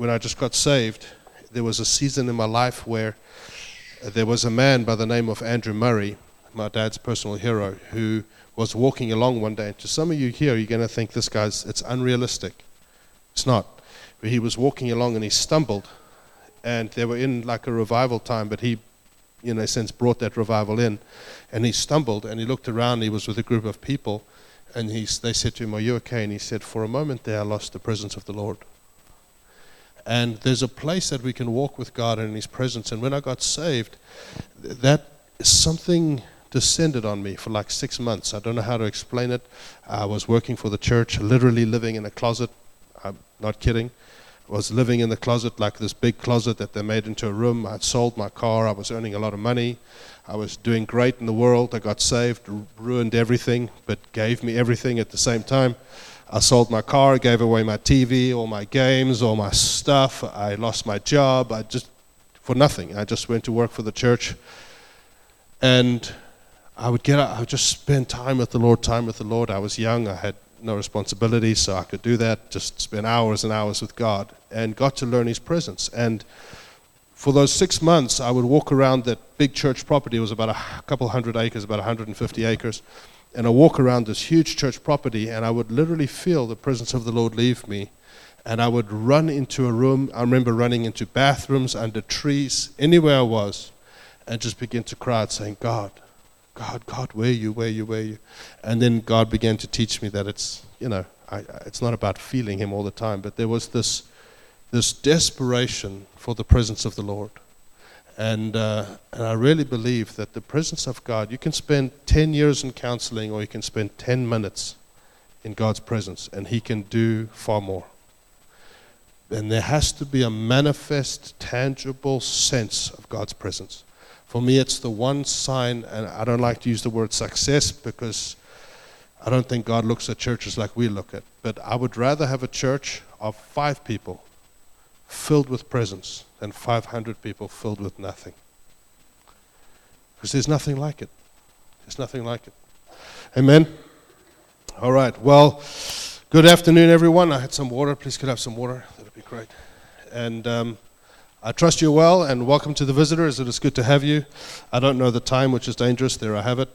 when I just got saved, there was a season in my life where there was a man by the name of Andrew Murray, my dad's personal hero, who was walking along one day. And to some of you here, you're going to think this guy's, it's unrealistic. It's not. But he was walking along and he stumbled. And they were in like a revival time, but he, in a sense, brought that revival in. And he stumbled and he looked around. He was with a group of people. And he, they said to him, Are you okay? And he said, For a moment there, I lost the presence of the Lord. And there's a place that we can walk with God and in His presence. And when I got saved, that something descended on me for like six months. I don't know how to explain it. I was working for the church, literally living in a closet. I'm not kidding. I was living in the closet, like this big closet that they made into a room. I'd sold my car. I was earning a lot of money. I was doing great in the world. I got saved, ruined everything, but gave me everything at the same time. I sold my car, gave away my TV, all my games, all my stuff. I lost my job. I just, for nothing. I just went to work for the church. And I would get I would just spend time with the Lord, time with the Lord. I was young. I had no responsibilities, so I could do that. Just spend hours and hours with God and got to learn His presence. And for those six months, I would walk around that big church property. It was about a couple hundred acres, about 150 acres and I walk around this huge church property, and I would literally feel the presence of the Lord leave me. And I would run into a room. I remember running into bathrooms, under trees, anywhere I was, and just begin to cry out, saying, God, God, God, where are you, where are you, where are you? And then God began to teach me that it's, you know, I, it's not about feeling Him all the time, but there was this, this desperation for the presence of the Lord. And, uh, and I really believe that the presence of God, you can spend 10 years in counseling or you can spend 10 minutes in God's presence, and He can do far more. And there has to be a manifest, tangible sense of God's presence. For me, it's the one sign, and I don't like to use the word success because I don't think God looks at churches like we look at. But I would rather have a church of five people filled with presence than 500 people filled with nothing. Because there's nothing like it. There's nothing like it. Amen? All right. Well, good afternoon, everyone. I had some water. Please could I have some water. That would be great. And um, I trust you well, and welcome to the visitors. It is good to have you. I don't know the time, which is dangerous. There I have it.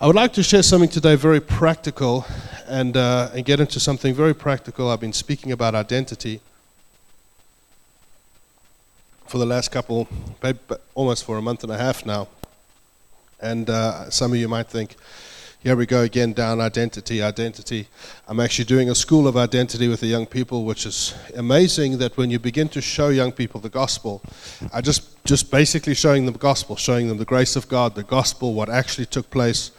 I would like to share something today very practical and, uh, and get into something very practical. I've been speaking about identity for the last couple, almost for a month and a half now. And uh, some of you might think, here we go again down identity, identity. I'm actually doing a school of identity with the young people, which is amazing that when you begin to show young people the gospel, I just, just basically showing them the gospel, showing them the grace of God, the gospel, what actually took place.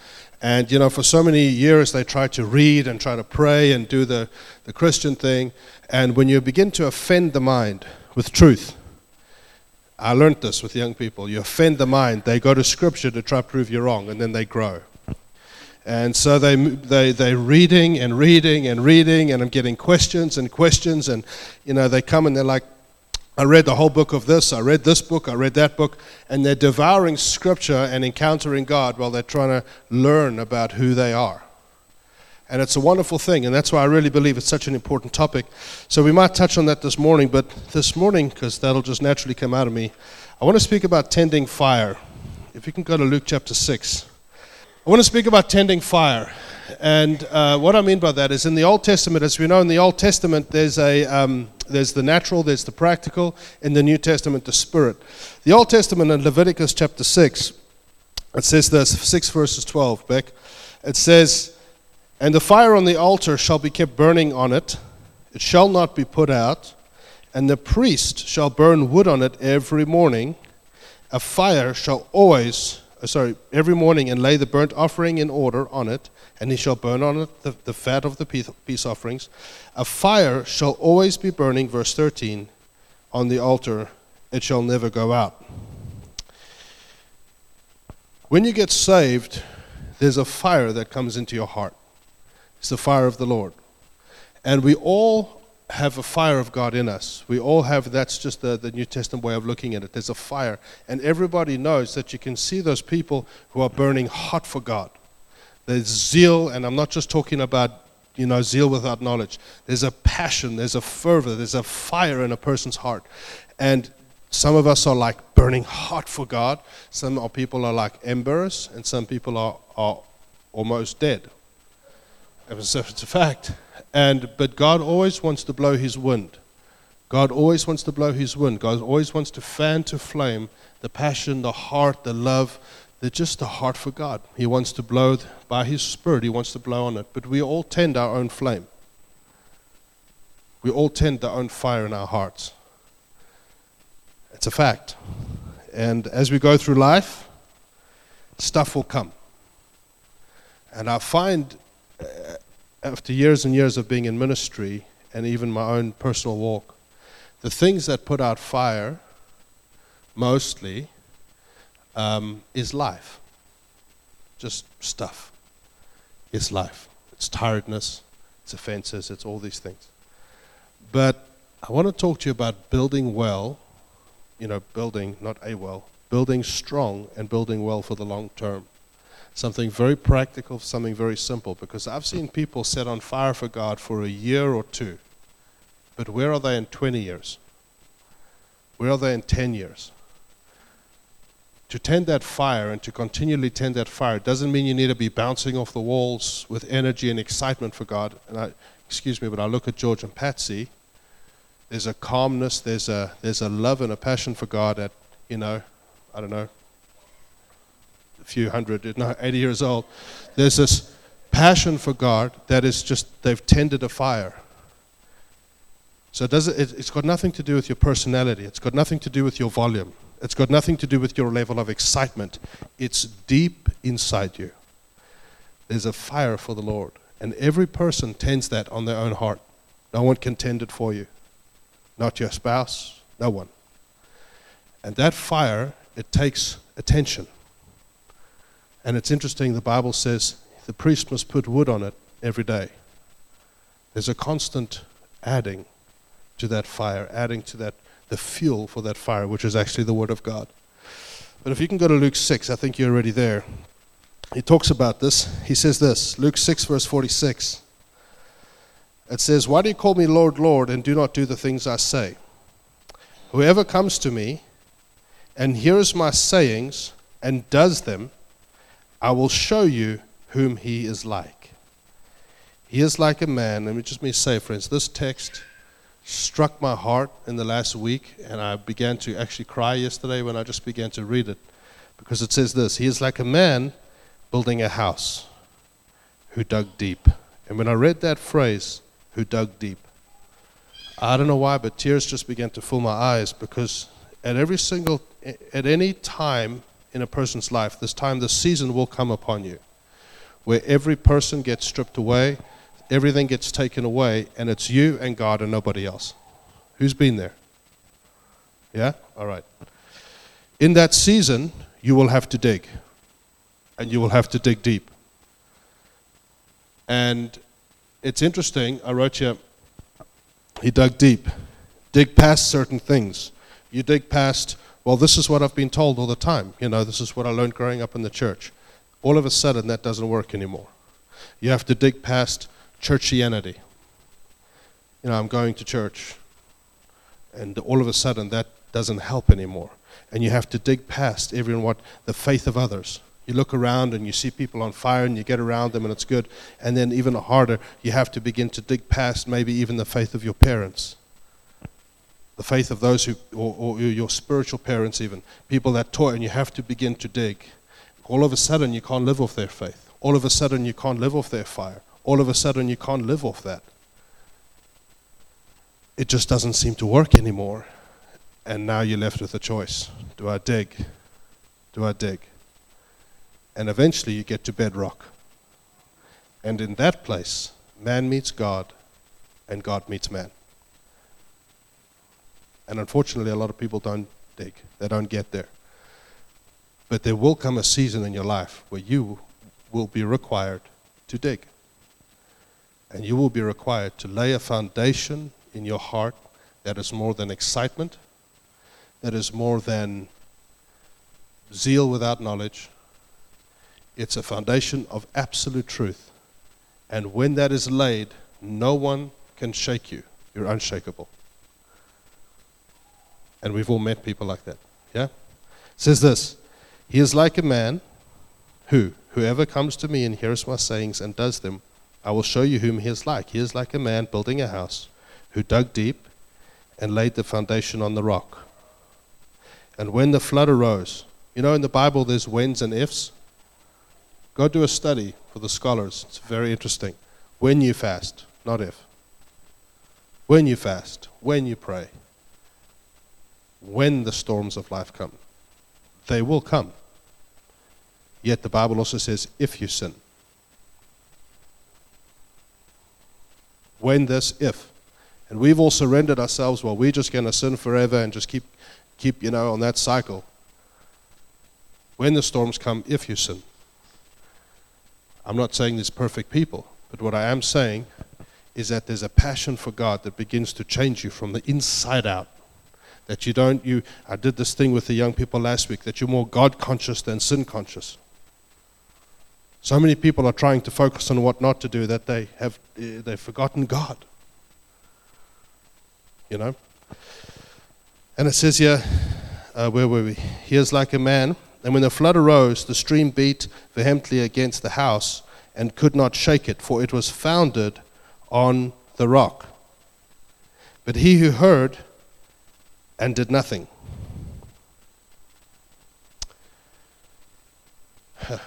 And, you know, for so many years they try to read and try to pray and do the, the Christian thing. And when you begin to offend the mind with truth, I learned this with young people. You offend the mind, they go to scripture to try to prove you wrong, and then they grow. And so they, they, they're reading and reading and reading, and I'm getting questions and questions. And, you know, they come and they're like, I read the whole book of this, I read this book, I read that book. And they're devouring scripture and encountering God while they're trying to learn about who they are. And it's a wonderful thing, and that's why I really believe it's such an important topic. So we might touch on that this morning, but this morning, because that'll just naturally come out of me, I want to speak about tending fire. If you can go to Luke chapter 6. I want to speak about tending fire. And uh, what I mean by that is in the Old Testament, as we know, in the Old Testament, there's, a, um, there's the natural, there's the practical. In the New Testament, the spirit. The Old Testament in Leviticus chapter 6, it says this 6 verses 12, Beck. It says, and the fire on the altar shall be kept burning on it, it shall not be put out, and the priest shall burn wood on it every morning. A fire shall always, uh, sorry, every morning, and lay the burnt offering in order on it, and he shall burn on it the, the fat of the peace offerings. A fire shall always be burning, verse 13, on the altar, it shall never go out. When you get saved, there's a fire that comes into your heart. It's the fire of the Lord. And we all have a fire of God in us. We all have, that's just the, the New Testament way of looking at it. There's a fire. And everybody knows that you can see those people who are burning hot for God. There's zeal, and I'm not just talking about you know, zeal without knowledge. There's a passion, there's a fervor, there's a fire in a person's heart. And some of us are like burning hot for God. Some people are like embers, and some people are, are almost dead. It's a, it's a fact. And, but God always wants to blow his wind. God always wants to blow his wind. God always wants to fan to flame the passion, the heart, the love, the, just the heart for God. He wants to blow by his spirit, he wants to blow on it. But we all tend our own flame. We all tend our own fire in our hearts. It's a fact. And as we go through life, stuff will come. And I find, after years and years of being in ministry and even my own personal walk, the things that put out fire mostly um, is life. Just stuff. It's life. It's tiredness, it's offenses, it's all these things. But I want to talk to you about building well, you know, building, not a well, building strong and building well for the long term. Something very practical, something very simple, because I've seen people set on fire for God for a year or two. But where are they in 20 years? Where are they in 10 years? To tend that fire and to continually tend that fire doesn't mean you need to be bouncing off the walls with energy and excitement for God. And I, excuse me, but I look at George and Patsy. There's a calmness, there's a, there's a love and a passion for God at, you know, I don't know, few hundred, no, 80 years old, there's this passion for God that is just, they've tended a fire. So it doesn't, it, it's got nothing to do with your personality, it's got nothing to do with your volume, it's got nothing to do with your level of excitement. It's deep inside you. There's a fire for the Lord. And every person tends that on their own heart. No one can tend it for you. Not your spouse, no one. And that fire, it takes attention. And it's interesting, the Bible says the priest must put wood on it every day. There's a constant adding to that fire, adding to that, the fuel for that fire, which is actually the Word of God. But if you can go to Luke 6, I think you're already there. He talks about this. He says this Luke 6, verse 46. It says, Why do you call me Lord, Lord, and do not do the things I say? Whoever comes to me and hears my sayings and does them, I will show you whom he is like. He is like a man. Let me just me say, friends, this text struck my heart in the last week, and I began to actually cry yesterday when I just began to read it. Because it says this He is like a man building a house who dug deep. And when I read that phrase, who dug deep, I don't know why, but tears just began to fill my eyes because at every single, at any time in a person's life, this time, this season will come upon you where every person gets stripped away, everything gets taken away, and it's you and God and nobody else. Who's been there? Yeah? All right. In that season, you will have to dig, and you will have to dig deep. And it's interesting, I wrote you, he dug deep. Dig past certain things. You dig past well, this is what I've been told all the time. You know, this is what I learned growing up in the church. All of a sudden, that doesn't work anymore. You have to dig past churchianity. You know, I'm going to church, and all of a sudden, that doesn't help anymore. And you have to dig past everyone what the faith of others. You look around and you see people on fire and you get around them and it's good. And then, even harder, you have to begin to dig past maybe even the faith of your parents the faith of those who, or, or, your spiritual parents, even people that taught, and you have to begin to dig. All of a sudden, you can't live off their faith. All of a sudden, you can't live off their fire. All of a sudden, you can't live off that. It just doesn't seem to work anymore. And now you're left with a choice do I dig? Do I dig? And eventually, you get to bedrock. And in that place, man meets God, and God meets man. And unfortunately, a lot of people don't dig, they don't get there. But there will come a season in your life where you will be required to dig. And you will be required to lay a foundation in your heart that is more than excitement, that is more than zeal without knowledge. It's a foundation of absolute truth. And when that is laid, no one can shake you. You're unshakable. And we've all met people like that. Yeah? It says this He is like a man who, whoever comes to me and hears my sayings and does them, I will show you whom he is like. He is like a man building a house who dug deep and laid the foundation on the rock. And when the flood arose, you know, in the Bible there's whens and ifs. Go do a study for the scholars. It's very interesting. When you fast, not if. When you fast, when you pray, when the storms of life come, they will come. Yet the Bible also says, if you sin. When this, if. And we've all surrendered ourselves, well, we're just going to sin forever and just keep, keep, you know, on that cycle. When the storms come, if you sin. I'm not saying there's perfect people, but what I am saying is that there's a passion for God that begins to change you from the inside out. That you don't, you, I did this thing with the young people last week, that you're more God conscious than sin conscious. So many people are trying to focus on what not to do that they have, eh, they've forgotten God. You know? And it says here, uh, where were we? He is like a man. And when the flood arose, the stream beat vehemently against the house and could not shake it, for it was founded on the rock. But he who heard and did nothing.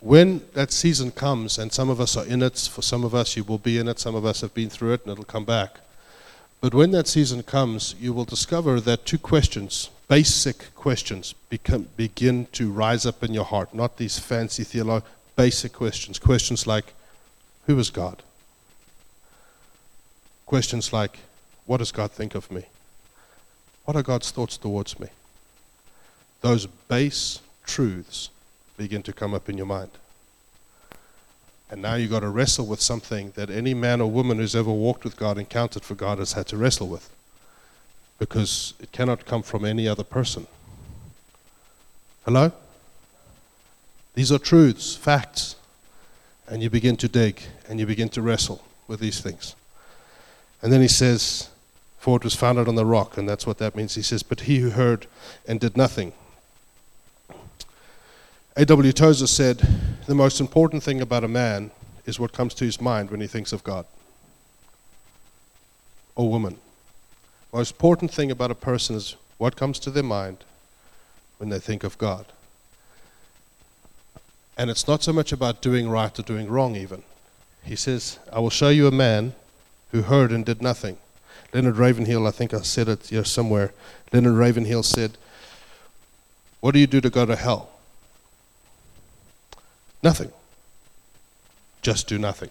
When that season comes, and some of us are in it, for some of us you will be in it, some of us have been through it, and it'll come back. But when that season comes, you will discover that two questions, basic questions, become, begin to rise up in your heart. Not these fancy theological, basic questions. Questions like, Who is God? Questions like, What does God think of me? What are God's thoughts towards me? Those base truths begin to come up in your mind. And now you've got to wrestle with something that any man or woman who's ever walked with God, encountered for God, has had to wrestle with. Because it cannot come from any other person. Hello? These are truths, facts. And you begin to dig and you begin to wrestle with these things. And then he says, For it was founded on the rock, and that's what that means. He says, But he who heard and did nothing. A.W. Tozer said, The most important thing about a man is what comes to his mind when he thinks of God. Or woman. The most important thing about a person is what comes to their mind when they think of God. And it's not so much about doing right or doing wrong, even. He says, I will show you a man who heard and did nothing. Leonard Ravenhill, I think I said it here somewhere. Leonard Ravenhill said, What do you do to go to hell? Nothing. Just do nothing.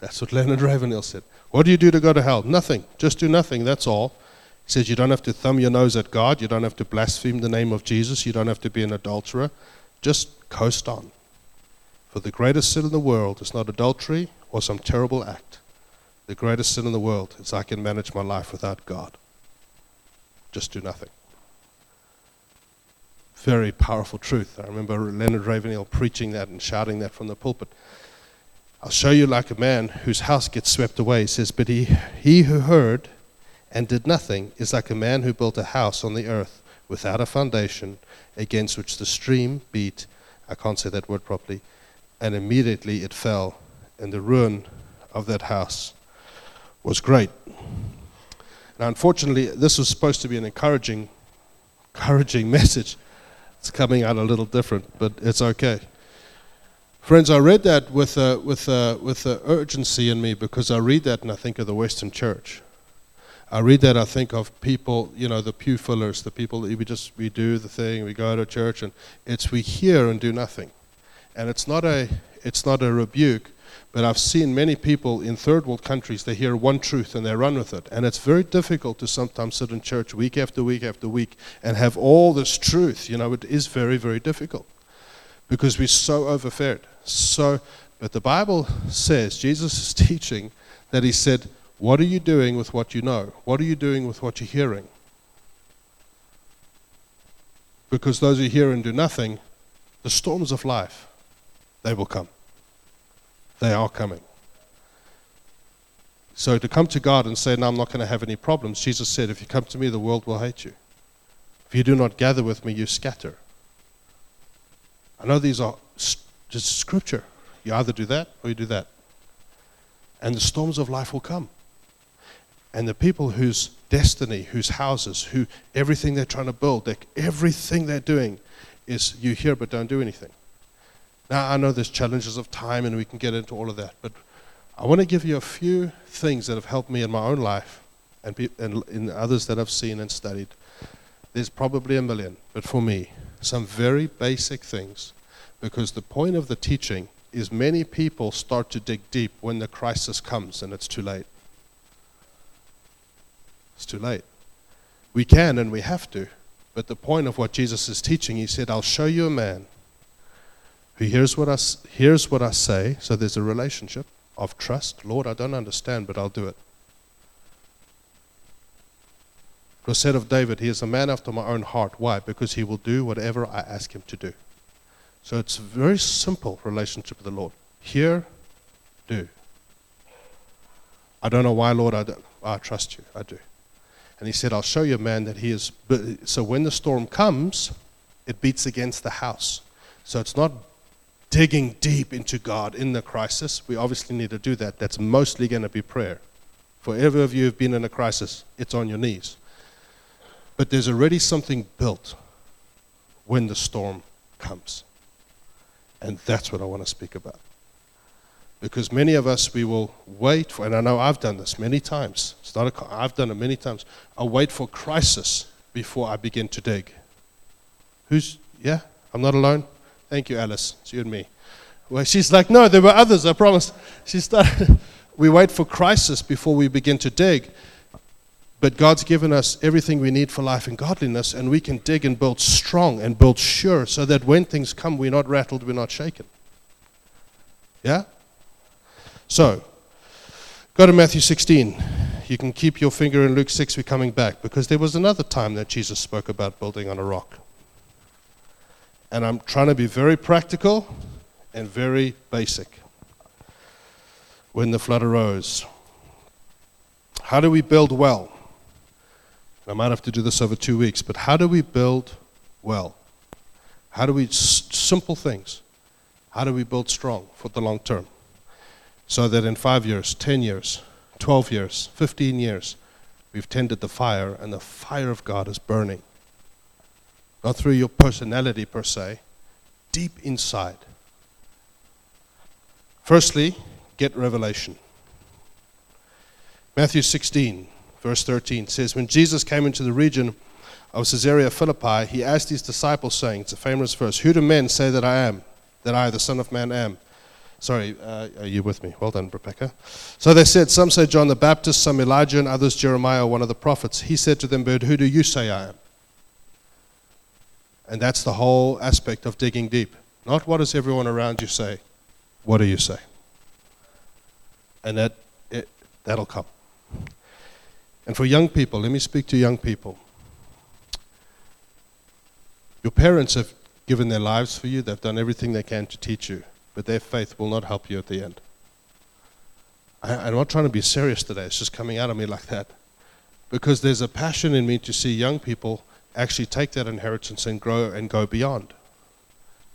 That's what Leonard Ravenhill said. What do you do to go to hell? Nothing. Just do nothing. That's all. He says you don't have to thumb your nose at God. You don't have to blaspheme the name of Jesus. You don't have to be an adulterer. Just coast on. For the greatest sin in the world is not adultery or some terrible act. The greatest sin in the world is I can manage my life without God. Just do nothing. Very powerful truth. I remember Leonard Ravenhill preaching that and shouting that from the pulpit. I'll show you like a man whose house gets swept away. He says, But he, he who heard and did nothing is like a man who built a house on the earth without a foundation against which the stream beat, I can't say that word properly, and immediately it fell, and the ruin of that house was great. Now, unfortunately, this was supposed to be an encouraging, encouraging message. It's coming out a little different, but it's okay. Friends, I read that with a, with a, with a urgency in me because I read that and I think of the Western Church. I read that, I think of people, you know, the pew fillers, the people that we just, we do the thing, we go to church, and it's we hear and do nothing. And it's not a, it's not a rebuke, but I've seen many people in third world countries, they hear one truth and they run with it. And it's very difficult to sometimes sit in church week after week after week and have all this truth. You know, it is very, very difficult because we're so overfed. So, but the Bible says, Jesus is teaching that he said, what are you doing with what you know? What are you doing with what you're hearing? Because those who hear and do nothing, the storms of life, they will come. They are coming. So to come to God and say, No, I'm not going to have any problems, Jesus said, If you come to me, the world will hate you. If you do not gather with me, you scatter. I know these are just scripture. You either do that or you do that. And the storms of life will come. And the people whose destiny, whose houses, who everything they're trying to build, everything they're doing is you hear but don't do anything. Now, I know there's challenges of time and we can get into all of that, but I want to give you a few things that have helped me in my own life and, be, and in others that I've seen and studied. There's probably a million, but for me, some very basic things. Because the point of the teaching is many people start to dig deep when the crisis comes and it's too late. It's too late. We can and we have to, but the point of what Jesus is teaching, he said, I'll show you a man who hears what I, hears what I say, so there's a relationship of trust. Lord, I don't understand, but I'll do it. It was said of David, he is a man after my own heart. Why? Because he will do whatever I ask him to do. So it's a very simple relationship with the Lord. Hear, do. I don't know why, Lord, I, I trust you. I do. And he said, I'll show you, man, that he is. So when the storm comes, it beats against the house. So it's not digging deep into God in the crisis. We obviously need to do that. That's mostly going to be prayer. For every of you who've been in a crisis, it's on your knees. But there's already something built when the storm comes. And that's what I want to speak about. Because many of us, we will wait for, and I know I've done this many times. It's not a, I've done it many times. I wait for crisis before I begin to dig. Who's, yeah, I'm not alone. Thank you, Alice. It's you and me. Well, she's like, no, there were others, I promise. She started, we wait for crisis before we begin to dig. But God's given us everything we need for life and godliness, and we can dig and build strong and build sure so that when things come, we're not rattled, we're not shaken. Yeah? So, go to Matthew 16. You can keep your finger in Luke 6, we're coming back, because there was another time that Jesus spoke about building on a rock. And I'm trying to be very practical and very basic. When the flood arose, how do we build well? I might have to do this over two weeks, but how do we build well? How do we, simple things, how do we build strong for the long term? so that in five years, 10 years, 12 years, 15 years, we've tended the fire and the fire of God is burning. Not through your personality per se, deep inside. Firstly, get revelation. Matthew 16, verse 13 says, When Jesus came into the region of Caesarea Philippi, he asked his disciples, saying, It's a famous verse, Who do men say that I am, that I, the Son of Man, am? Sorry, uh, are you with me? Well done, Rebecca. So they said, Some say John the Baptist, some Elijah, and others Jeremiah, one of the prophets. He said to them, But who do you say I am? And that's the whole aspect of digging deep. Not what does everyone around you say, what do you say? And that, it, that'll come. And for young people, let me speak to young people. Your parents have given their lives for you, they've done everything they can to teach you but their faith will not help you at the end. I, am not trying to be serious today, it's just coming out of me like that. Because there's a passion in me to see young people actually take that inheritance and grow and go beyond.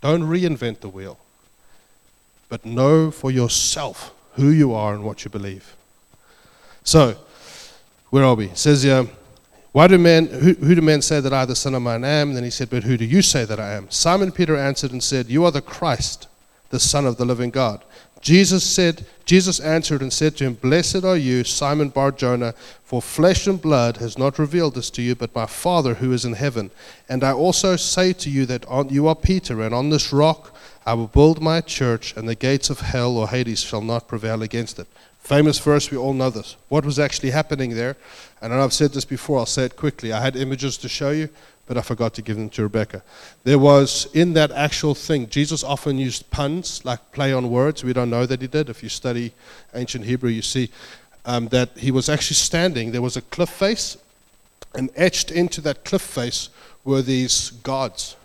Don't reinvent the wheel, but know for yourself who you are and what you believe. So, where are we? It says here, why do men, who, who do men say that I, the Son of Man, am? And then he said, But who do you say that I am? Simon Peter answered and said, You are the Christ, the Son of the living God. Jesus said, Jesus answered and said to him, Blessed are you, Simon Bar Jonah, for flesh and blood has not revealed this to you, but my Father who is in heaven. And I also say to you that on, you are Peter, and on this rock I will build my church, and the gates of hell or Hades shall not prevail against it. Famous verse, we all know this. What was actually happening there? And I've said this before, I'll say it quickly. I had images to show you but I forgot to give them to Rebecca. There was, in that actual thing, Jesus often used puns, like play on words. We don't know that he did. If you study ancient Hebrew, you see um, that he was actually standing. There was a cliff face, and etched into that cliff face were these gods,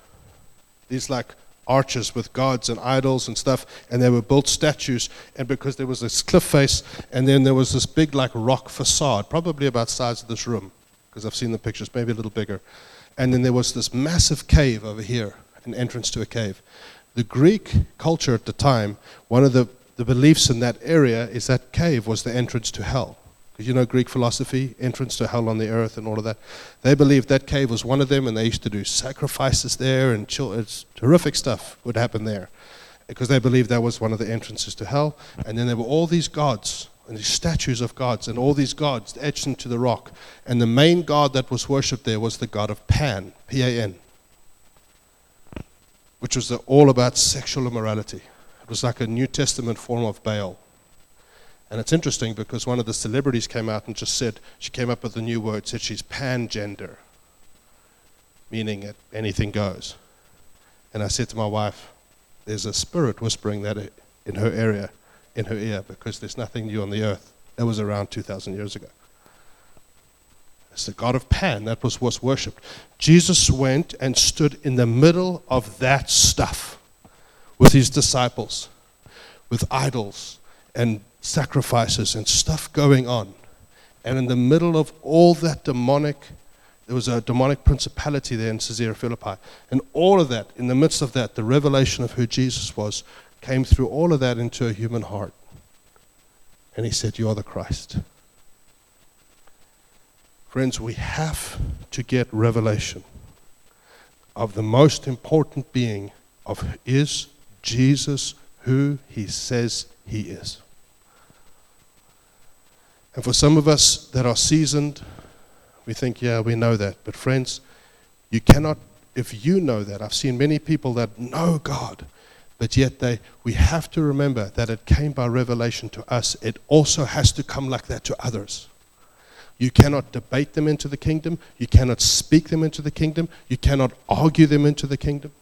these like arches with gods and idols and stuff, and they were built statues. And because there was this cliff face, and then there was this big, like, rock facade, probably about the size of this room, because I've seen the pictures, maybe a little bigger. And then there was this massive cave over here, an entrance to a cave. The Greek culture at the time, one of the, the beliefs in that area is that cave was the entrance to hell. Because you know Greek philosophy, entrance to hell on the earth and all of that. They believed that cave was one of them, and they used to do sacrifices there, and chill, it's horrific stuff would happen there. Because they believed that was one of the entrances to hell. And then there were all these gods and these statues of gods, and all these gods etched into the rock. And the main god that was worshipped there was the god of Pan, P A N, which was all about sexual immorality. It was like a New Testament form of Baal. And it's interesting because one of the celebrities came out and just said, she came up with a new word, said she's pangender, meaning that anything goes. And I said to my wife, there's a spirit whispering that in her area, in her ear, because there's nothing new on the earth. That was around 2,000 years ago. It's the God of Pan, that was what's worshipped. Jesus went and stood in the middle of that stuff with his disciples, with idols and sacrifices and stuff going on. And in the middle of all that demonic, there was a demonic principality there in Caesarea Philippi. And all of that, in the midst of that, the revelation of who Jesus was came through all of that into a human heart. And he said, You are the Christ. Friends, we have to get revelation of the most important being of is Jesus who he says he is. And for some of us that are seasoned, we think, yeah, we know that. But friends, you cannot, if you know that, I've seen many people that know God, but yet they, we have to remember that it came by revelation to us. It also has to come like that to others. You cannot debate them into the kingdom. You cannot speak them into the kingdom. You cannot argue them into the kingdom.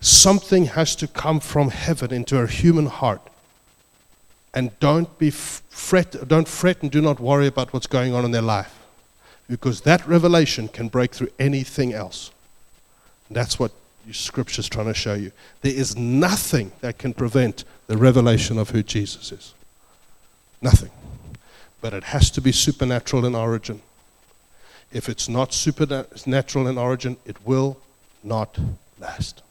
Something has to come from heaven into a human heart and don't be fret, don't fret and do not worry about what's going on in their life. Because that revelation can break through anything else. That's what Scripture is trying to show you. There is nothing that can prevent the revelation of who Jesus is. Nothing. But it has to be supernatural in origin. If it's not supernatural in origin, it will not last.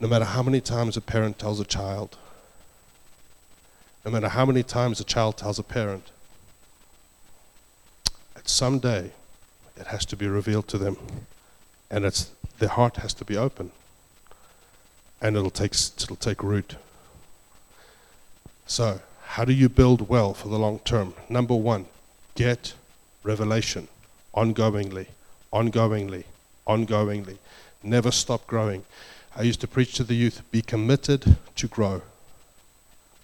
No matter how many times a parent tells a child, no matter how many times a child tells a parent, at some day it has to be revealed to them, and it's their heart has to be open, and it'll take it'll take root. So, how do you build well for the long term? Number one, get revelation ongoingly, ongoingly, ongoingly. Never stop growing. I used to preach to the youth be committed to grow.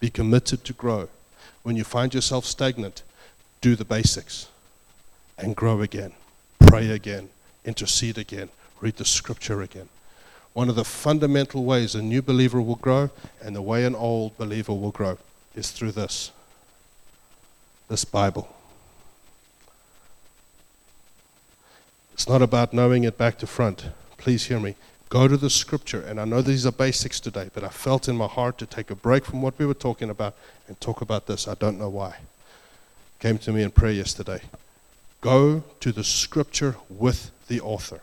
Be committed to grow. When you find yourself stagnant, do the basics and grow again. Pray again. Intercede again. Read the scripture again. One of the fundamental ways a new believer will grow and the way an old believer will grow is through this this Bible. It's not about knowing it back to front. Please hear me. Go to the scripture. And I know these are basics today, but I felt in my heart to take a break from what we were talking about and talk about this. I don't know why. Came to me in prayer yesterday. Go to the scripture with the author.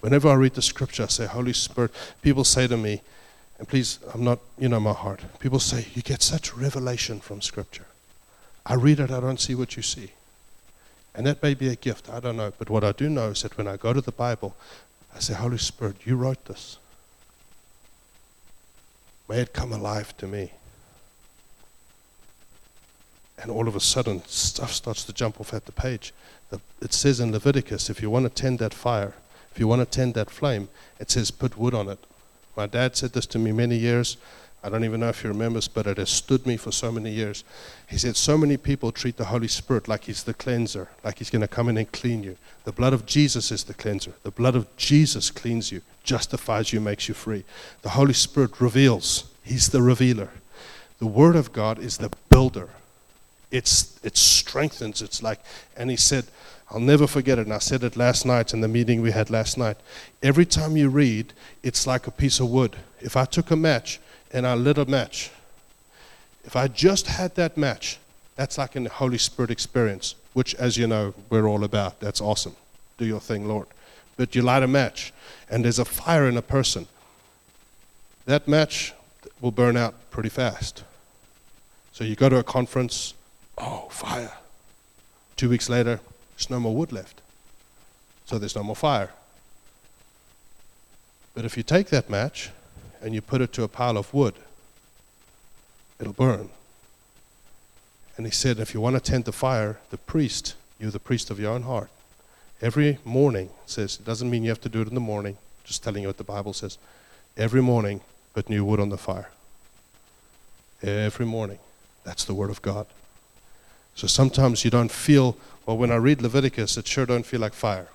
Whenever I read the scripture, I say, Holy Spirit, people say to me, and please, I'm not, you know, my heart. People say, you get such revelation from scripture. I read it, I don't see what you see. And that may be a gift, I don't know. But what I do know is that when I go to the Bible, I say, Holy Spirit, you wrote this. May it come alive to me. And all of a sudden, stuff starts to jump off at the page. It says in Leviticus, if you want to tend that fire, if you want to tend that flame, it says put wood on it. My dad said this to me many years. I don't even know if he remembers, but it has stood me for so many years. He said, So many people treat the Holy Spirit like He's the cleanser, like He's going to come in and clean you. The blood of Jesus is the cleanser. The blood of Jesus cleans you, justifies you, makes you free. The Holy Spirit reveals, He's the revealer. The Word of God is the builder. It's, it strengthens. It's like, and he said, I'll never forget it. And I said it last night in the meeting we had last night. Every time you read, it's like a piece of wood. If I took a match and I lit a match, if I just had that match, that's like a Holy Spirit experience, which, as you know, we're all about. That's awesome. Do your thing, Lord. But you light a match, and there's a fire in a person. That match will burn out pretty fast. So you go to a conference, oh, fire. Two weeks later, there's no more wood left. So there's no more fire. But if you take that match and you put it to a pile of wood, it'll burn. And he said, if you want to tend the fire, the priest, you're the priest of your own heart. Every morning, says, it doesn't mean you have to do it in the morning, just telling you what the Bible says. Every morning, put new wood on the fire. Every morning. That's the Word of God. So sometimes you don't feel, well, when I read Leviticus, it sure don't feel like fire.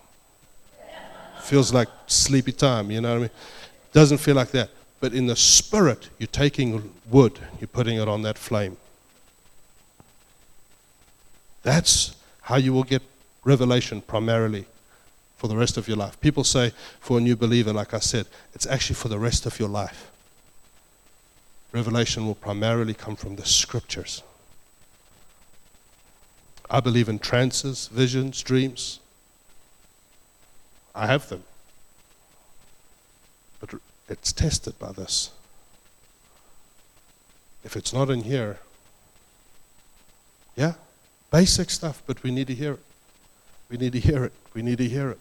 Feels like sleepy time, you know what I mean? Doesn't feel like that. But in the spirit, you're taking wood, you're putting it on that flame. That's how you will get revelation primarily for the rest of your life. People say for a new believer, like I said, it's actually for the rest of your life. Revelation will primarily come from the scriptures. I believe in trances, visions, dreams. I have them. But it's tested by this. If it's not in here, yeah, basic stuff, but we need to hear it. We need to hear it. We need to hear it.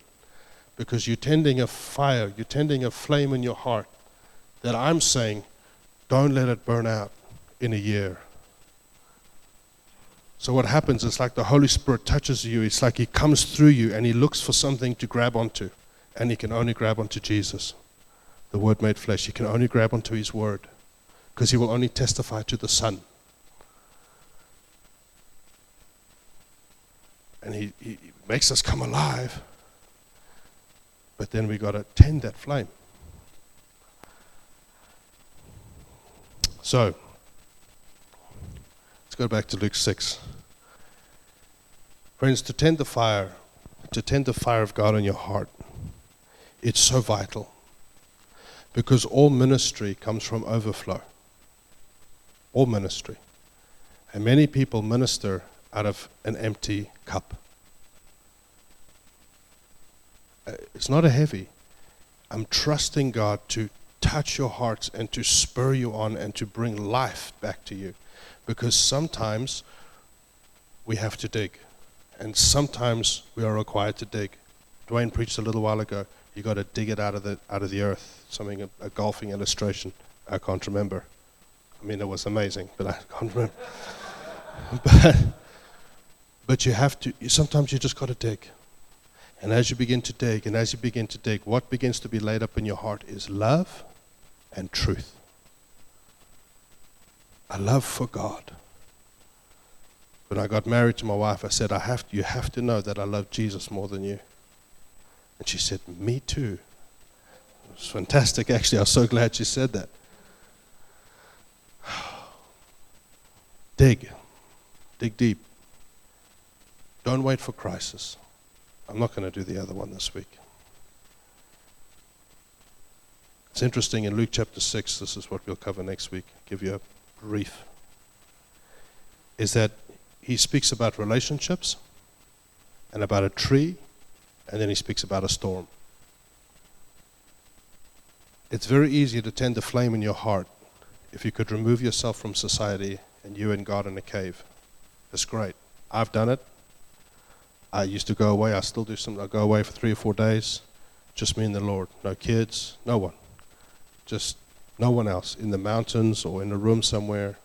Because you're tending a fire, you're tending a flame in your heart that I'm saying, don't let it burn out in a year. So, what happens is like the Holy Spirit touches you, it's like He comes through you and He looks for something to grab onto. And He can only grab onto Jesus, the Word made flesh. He can only grab onto His Word because He will only testify to the Son. and he, he makes us come alive. But then we got to tend that flame. So, go back to Luke 6. Friends, to tend the fire, to tend the fire of God in your heart, it's so vital. Because all ministry comes from overflow. All ministry. And many people minister out of an empty cup. Uh, it's not a heavy. I'm trusting God to touch your hearts and to spur you on and to bring life back to you. Because sometimes we have to dig, and sometimes we are required to dig. Dwayne preached a little while ago. You got to dig it out of the out of the earth. Something a, a golfing illustration. I can't remember. I mean, it was amazing, but I can't remember. but but you have to, sometimes you just got to dig. And as you begin to dig, and as you begin to dig, what begins to be laid up in your heart is love and truth. A love for God. When I got married to my wife, I said, I have You have to know that I love Jesus more than you. And she said, Me too. It was fantastic, actually. I was so glad she said that. dig. Dig deep. Don't wait for crisis. I'm not going to do the other one this week. It's interesting in Luke chapter 6, this is what we'll cover next week, give you a brief, is that he speaks about relationships and about a tree, and then he speaks about a storm. It's very easy to tend the flame in your heart if you could remove yourself from society and you and God in a cave. It's great. I've done it. I used to go away. I still do some. I go away for three or four days, just me and the Lord. No kids, no one, just no one else in the mountains or in a room somewhere.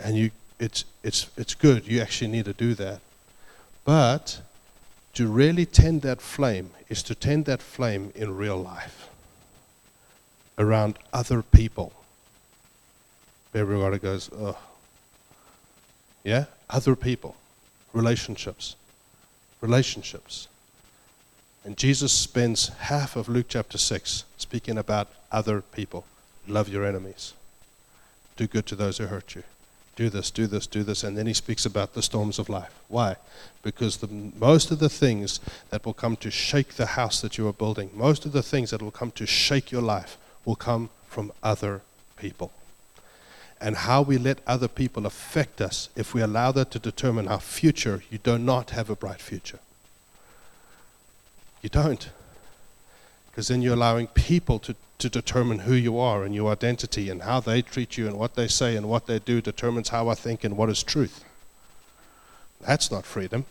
And you, it's it's it's good. You actually need to do that, but to really tend that flame is to tend that flame in real life around other people. Everybody goes, oh, yeah, other people, relationships relationships. And Jesus spends half of Luke chapter 6 speaking about other people. Love your enemies. Do good to those who hurt you. do this, do this, do this, and then he speaks about the storms of life. Why? Because the, most of the things that will come to shake the house that you are building, most of the things that will come to shake your life, will come from other people. And how we let other people affect us, if we allow that to determine our future, you do not have a bright future. You don't. Because then you're allowing people to to determine who you are and your identity and how they treat you and what they say and what they do determines how I think and what is truth. That's not freedom.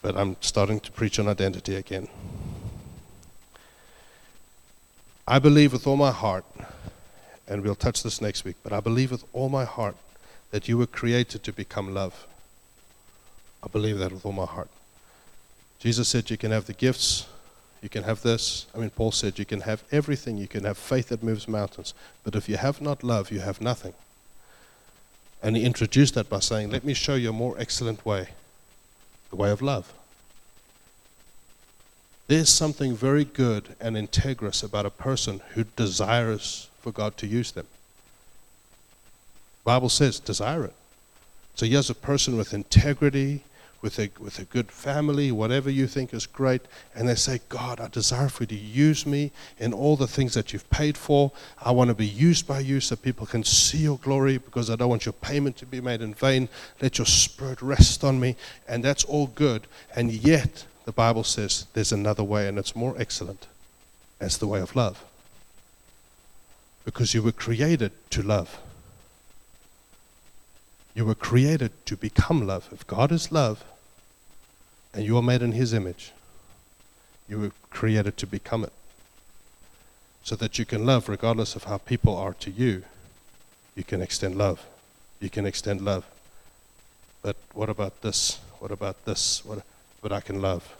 But I'm starting to preach on identity again. I believe with all my heart, and we'll touch this next week, but I believe with all my heart that you were created to become love. I believe that with all my heart. Jesus said you can have the gifts you can have this. I mean, Paul said you can have everything. You can have faith that moves mountains. But if you have not love, you have nothing. And he introduced that by saying, Let me show you a more excellent way the way of love. There's something very good and integrous about a person who desires for God to use them. The Bible says, desire it. So here's a person with integrity, with a, with a good family, whatever you think is great, and they say, God, I desire for you to use me in all the things that you've paid for. I want to be used by you so people can see your glory because I don't want your payment to be made in vain. Let your spirit rest on me. And that's all good. And yet, the Bible says there's another way, and it's more excellent. That's the way of love. Because you were created to love. You were created to become love. If God is love, and you are made in His image. You were created to become it. So that you can love regardless of how people are to you. You can extend love. You can extend love. But what about this? What about this? What, but I can love.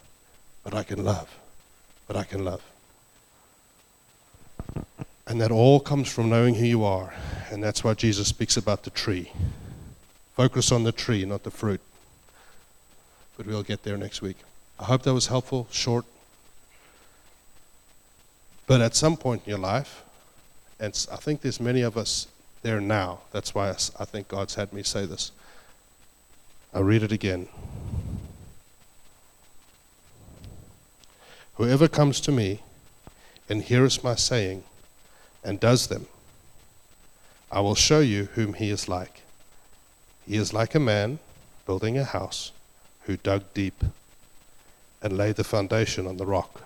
But I can love. But I can love. And that all comes from knowing who you are. And that's why Jesus speaks about the tree. Focus on the tree, not the fruit but we'll get there next week. I hope that was helpful, short. But at some point in your life, and I think there's many of us there now, that's why I think God's had me say this. I'll read it again. Whoever comes to me and hears my saying and does them, I will show you whom he is like. He is like a man building a house who dug deep and laid the foundation on the rock.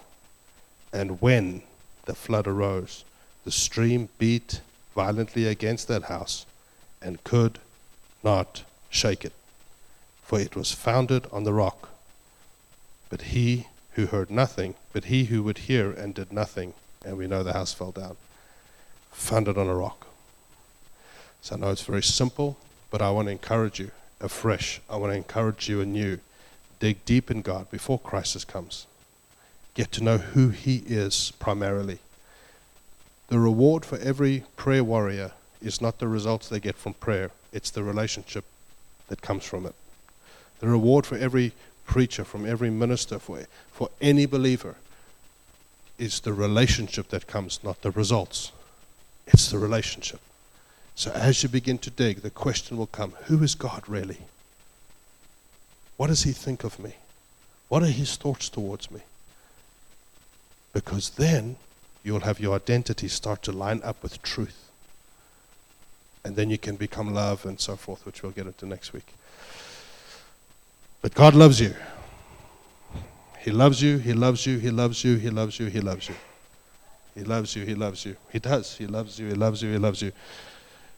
And when the flood arose, the stream beat violently against that house and could not shake it, for it was founded on the rock. But he who heard nothing, but he who would hear and did nothing, and we know the house fell down, founded on a rock. So I know it's very simple, but I want to encourage you afresh. I want to encourage you anew dig deep in God before crisis comes. Get to know who He is primarily. The reward for every prayer warrior is not the results they get from prayer, it's the relationship that comes from it. The reward for every preacher, from every minister, for, for any believer, is the relationship that comes, not the results. It's the relationship. So as you begin to dig, the question will come who is God really? What does he think of me? What are his thoughts towards me? Because then you'll have your identity start to line up with truth. And then you can become love and so forth, which we'll get into next week. But God loves you. He loves you, He loves you, He loves you, He loves you, He loves you. He loves you, He loves you. He does. He loves you, He loves you, He loves you.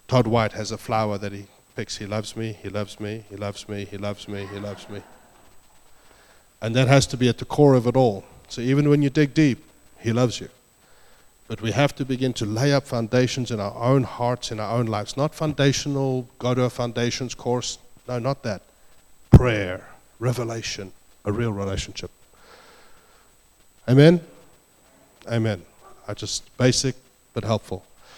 Todd White has a flower that he picks He loves me, He loves me, He loves me, He loves me, He loves me. And that has to be at the core of it all. So even when you dig deep, He loves you. But we have to begin to lay up foundations in our own hearts, in our own lives. Not foundational, go to a foundations course. No, not that. Prayer, revelation, a real relationship. Amen? Amen. I just basic but helpful.